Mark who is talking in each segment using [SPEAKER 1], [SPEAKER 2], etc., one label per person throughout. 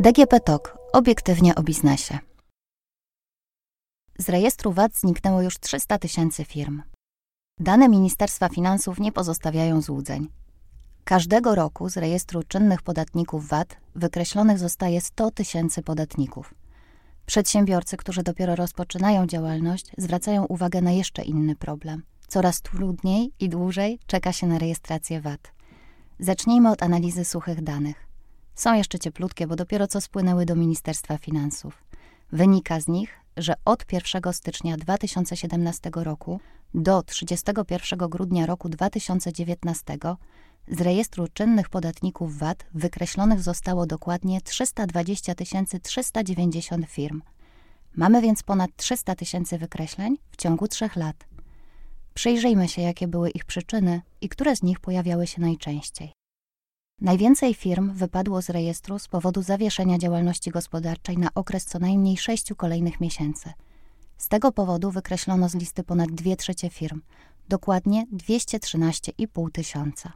[SPEAKER 1] DGP TOK. Obiektywnie o biznesie. Z rejestru VAT zniknęło już 300 tysięcy firm. Dane Ministerstwa Finansów nie pozostawiają złudzeń. Każdego roku z rejestru czynnych podatników VAT wykreślonych zostaje 100 tysięcy podatników. Przedsiębiorcy, którzy dopiero rozpoczynają działalność, zwracają uwagę na jeszcze inny problem. Coraz trudniej i dłużej czeka się na rejestrację VAT. Zacznijmy od analizy suchych danych. Są jeszcze cieplutkie, bo dopiero co spłynęły do Ministerstwa Finansów. Wynika z nich, że od 1 stycznia 2017 roku do 31 grudnia roku 2019 z rejestru czynnych podatników VAT wykreślonych zostało dokładnie 320 390 firm. Mamy więc ponad 300 tysięcy wykreśleń w ciągu trzech lat. Przyjrzyjmy się, jakie były ich przyczyny i które z nich pojawiały się najczęściej. Najwięcej firm wypadło z rejestru z powodu zawieszenia działalności gospodarczej na okres co najmniej sześciu kolejnych miesięcy. Z tego powodu wykreślono z listy ponad 2 trzecie firm, dokładnie 213,5 tysiąca.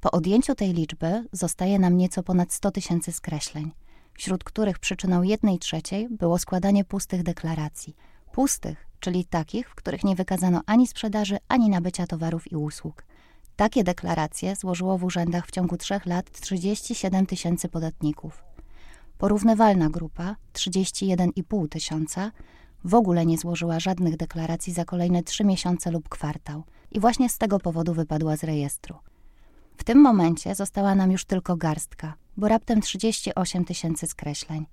[SPEAKER 1] Po odjęciu tej liczby zostaje nam nieco ponad 100 tysięcy skreśleń, wśród których przyczyną jednej trzeciej było składanie pustych deklaracji. Pustych, czyli takich, w których nie wykazano ani sprzedaży, ani nabycia towarów i usług. Takie deklaracje złożyło w urzędach w ciągu trzech lat 37 tysięcy podatników. Porównywalna grupa, 31,5 tysiąca, w ogóle nie złożyła żadnych deklaracji za kolejne trzy miesiące lub kwartał i właśnie z tego powodu wypadła z rejestru. W tym momencie została nam już tylko garstka, bo raptem 38 tysięcy skreśleń.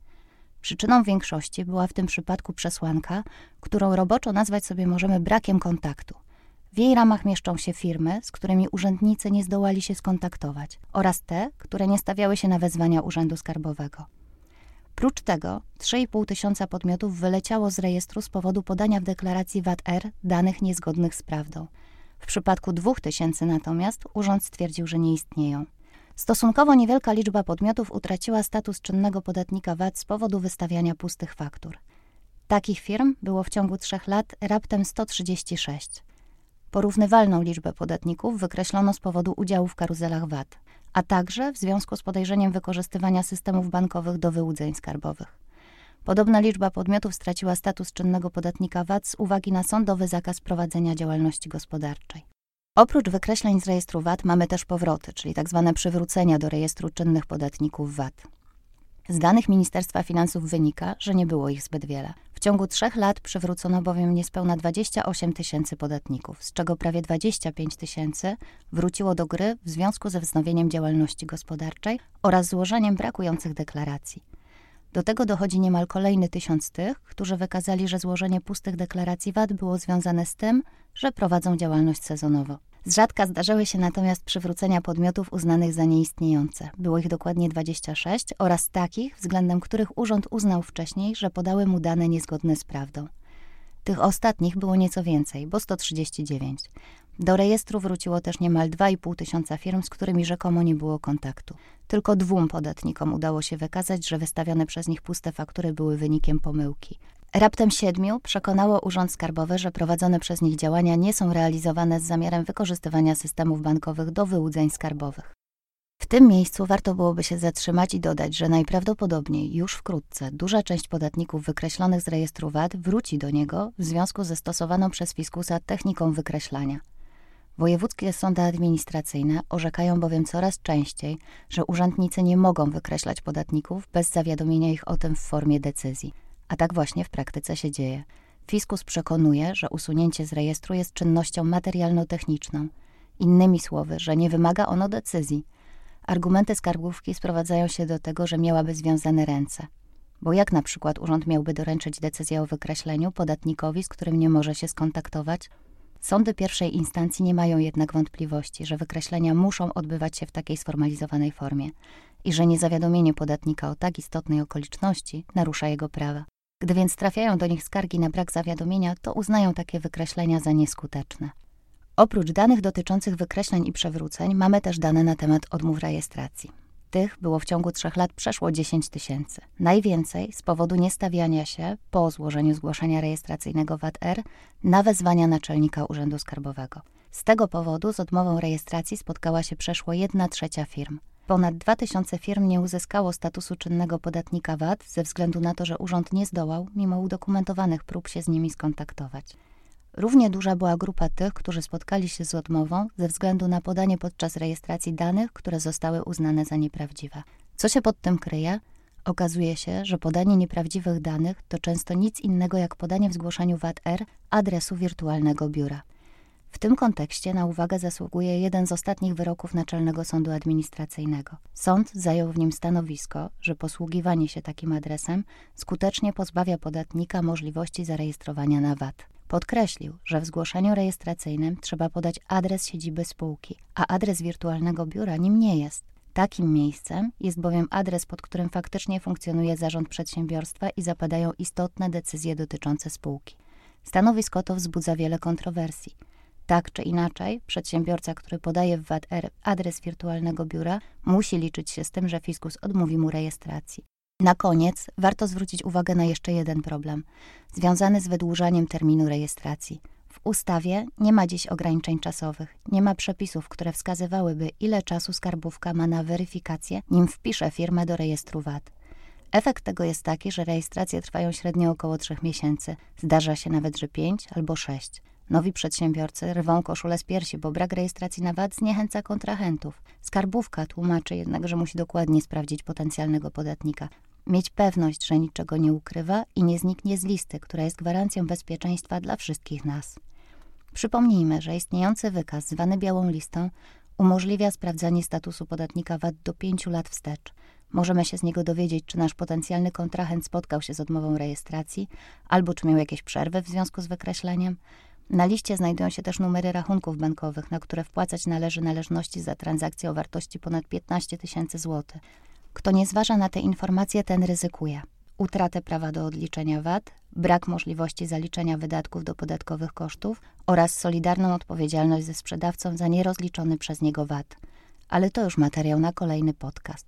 [SPEAKER 1] Przyczyną większości była w tym przypadku przesłanka, którą roboczo nazwać sobie możemy brakiem kontaktu. W jej ramach mieszczą się firmy, z którymi urzędnicy nie zdołali się skontaktować, oraz te, które nie stawiały się na wezwania Urzędu Skarbowego. Prócz tego 3,5 tysiąca podmiotów wyleciało z rejestru z powodu podania w deklaracji VAT-R danych niezgodnych z prawdą. W przypadku 2 tysięcy natomiast urząd stwierdził, że nie istnieją. Stosunkowo niewielka liczba podmiotów utraciła status czynnego podatnika VAT z powodu wystawiania pustych faktur. Takich firm było w ciągu trzech lat raptem 136. Porównywalną liczbę podatników wykreślono z powodu udziału w karuzelach VAT, a także w związku z podejrzeniem wykorzystywania systemów bankowych do wyłudzeń skarbowych. Podobna liczba podmiotów straciła status czynnego podatnika VAT z uwagi na sądowy zakaz prowadzenia działalności gospodarczej. Oprócz wykreśleń z rejestru VAT mamy też powroty, czyli tzw. Tak przywrócenia do rejestru czynnych podatników VAT. Z danych Ministerstwa Finansów wynika, że nie było ich zbyt wiele. W ciągu trzech lat przywrócono bowiem niespełna 28 tysięcy podatników, z czego prawie 25 tysięcy wróciło do gry w związku ze wznowieniem działalności gospodarczej oraz złożeniem brakujących deklaracji. Do tego dochodzi niemal kolejny tysiąc tych, którzy wykazali, że złożenie pustych deklaracji VAT było związane z tym, że prowadzą działalność sezonowo. Z rzadka zdarzały się natomiast przywrócenia podmiotów uznanych za nieistniejące. Było ich dokładnie 26 oraz takich, względem których urząd uznał wcześniej, że podały mu dane niezgodne z prawdą. Tych ostatnich było nieco więcej, bo 139. Do rejestru wróciło też niemal 2,5 tysiąca firm, z którymi rzekomo nie było kontaktu. Tylko dwóm podatnikom udało się wykazać, że wystawione przez nich puste faktury były wynikiem pomyłki. Raptem siedmiu przekonało Urząd Skarbowy, że prowadzone przez nich działania nie są realizowane z zamiarem wykorzystywania systemów bankowych do wyłudzeń skarbowych. W tym miejscu warto byłoby się zatrzymać i dodać, że najprawdopodobniej już wkrótce duża część podatników wykreślonych z rejestru VAT wróci do niego w związku ze stosowaną przez fiskusa techniką wykreślania. Wojewódzkie sądy administracyjne orzekają bowiem coraz częściej, że urzędnicy nie mogą wykreślać podatników bez zawiadomienia ich o tym w formie decyzji. A tak właśnie w praktyce się dzieje. Fiskus przekonuje, że usunięcie z rejestru jest czynnością materialno-techniczną. Innymi słowy, że nie wymaga ono decyzji. Argumenty skarbówki sprowadzają się do tego, że miałaby związane ręce. Bo jak na przykład urząd miałby doręczyć decyzję o wykreśleniu podatnikowi, z którym nie może się skontaktować? Sądy pierwszej instancji nie mają jednak wątpliwości, że wykreślenia muszą odbywać się w takiej sformalizowanej formie i że niezawiadomienie podatnika o tak istotnej okoliczności narusza jego prawa. Gdy więc trafiają do nich skargi na brak zawiadomienia, to uznają takie wykreślenia za nieskuteczne. Oprócz danych dotyczących wykreśleń i przewróceń, mamy też dane na temat odmów rejestracji. Tych było w ciągu trzech lat przeszło 10 tysięcy. Najwięcej z powodu niestawiania się po złożeniu zgłoszenia rejestracyjnego VAT-R na wezwania naczelnika Urzędu Skarbowego. Z tego powodu z odmową rejestracji spotkała się przeszło 1 trzecia firm. Ponad 2000 firm nie uzyskało statusu czynnego podatnika VAT ze względu na to, że urząd nie zdołał, mimo udokumentowanych prób, się z nimi skontaktować. Równie duża była grupa tych, którzy spotkali się z odmową ze względu na podanie podczas rejestracji danych, które zostały uznane za nieprawdziwe. Co się pod tym kryje? Okazuje się, że podanie nieprawdziwych danych to często nic innego jak podanie w zgłoszeniu VAT-R adresu wirtualnego biura. W tym kontekście na uwagę zasługuje jeden z ostatnich wyroków Naczelnego Sądu Administracyjnego. Sąd zajął w nim stanowisko, że posługiwanie się takim adresem skutecznie pozbawia podatnika możliwości zarejestrowania na VAT. Podkreślił, że w zgłoszeniu rejestracyjnym trzeba podać adres siedziby spółki, a adres wirtualnego biura nim nie jest. Takim miejscem jest bowiem adres, pod którym faktycznie funkcjonuje zarząd przedsiębiorstwa i zapadają istotne decyzje dotyczące spółki. Stanowisko to wzbudza wiele kontrowersji. Tak czy inaczej, przedsiębiorca, który podaje w VAT-R adres wirtualnego biura, musi liczyć się z tym, że fiskus odmówi mu rejestracji. Na koniec warto zwrócić uwagę na jeszcze jeden problem, związany z wydłużaniem terminu rejestracji. W ustawie nie ma dziś ograniczeń czasowych, nie ma przepisów, które wskazywałyby, ile czasu skarbówka ma na weryfikację, nim wpisze firmę do rejestru VAT. Efekt tego jest taki, że rejestracje trwają średnio około 3 miesięcy. Zdarza się nawet, że 5 albo 6. Nowi przedsiębiorcy rwą koszulę z piersi, bo brak rejestracji na VAT zniechęca kontrahentów. Skarbówka tłumaczy jednak, że musi dokładnie sprawdzić potencjalnego podatnika. Mieć pewność, że niczego nie ukrywa i nie zniknie z listy, która jest gwarancją bezpieczeństwa dla wszystkich nas. Przypomnijmy, że istniejący wykaz, zwany białą listą, umożliwia sprawdzanie statusu podatnika VAT do 5 lat wstecz. Możemy się z niego dowiedzieć, czy nasz potencjalny kontrahent spotkał się z odmową rejestracji, albo czy miał jakieś przerwy w związku z wykreśleniem. Na liście znajdują się też numery rachunków bankowych, na które wpłacać należy należności za transakcje o wartości ponad 15 tysięcy złotych. Kto nie zważa na te informacje, ten ryzykuje utratę prawa do odliczenia VAT, brak możliwości zaliczenia wydatków do podatkowych kosztów oraz solidarną odpowiedzialność ze sprzedawcą za nierozliczony przez niego VAT. Ale to już materiał na kolejny podcast.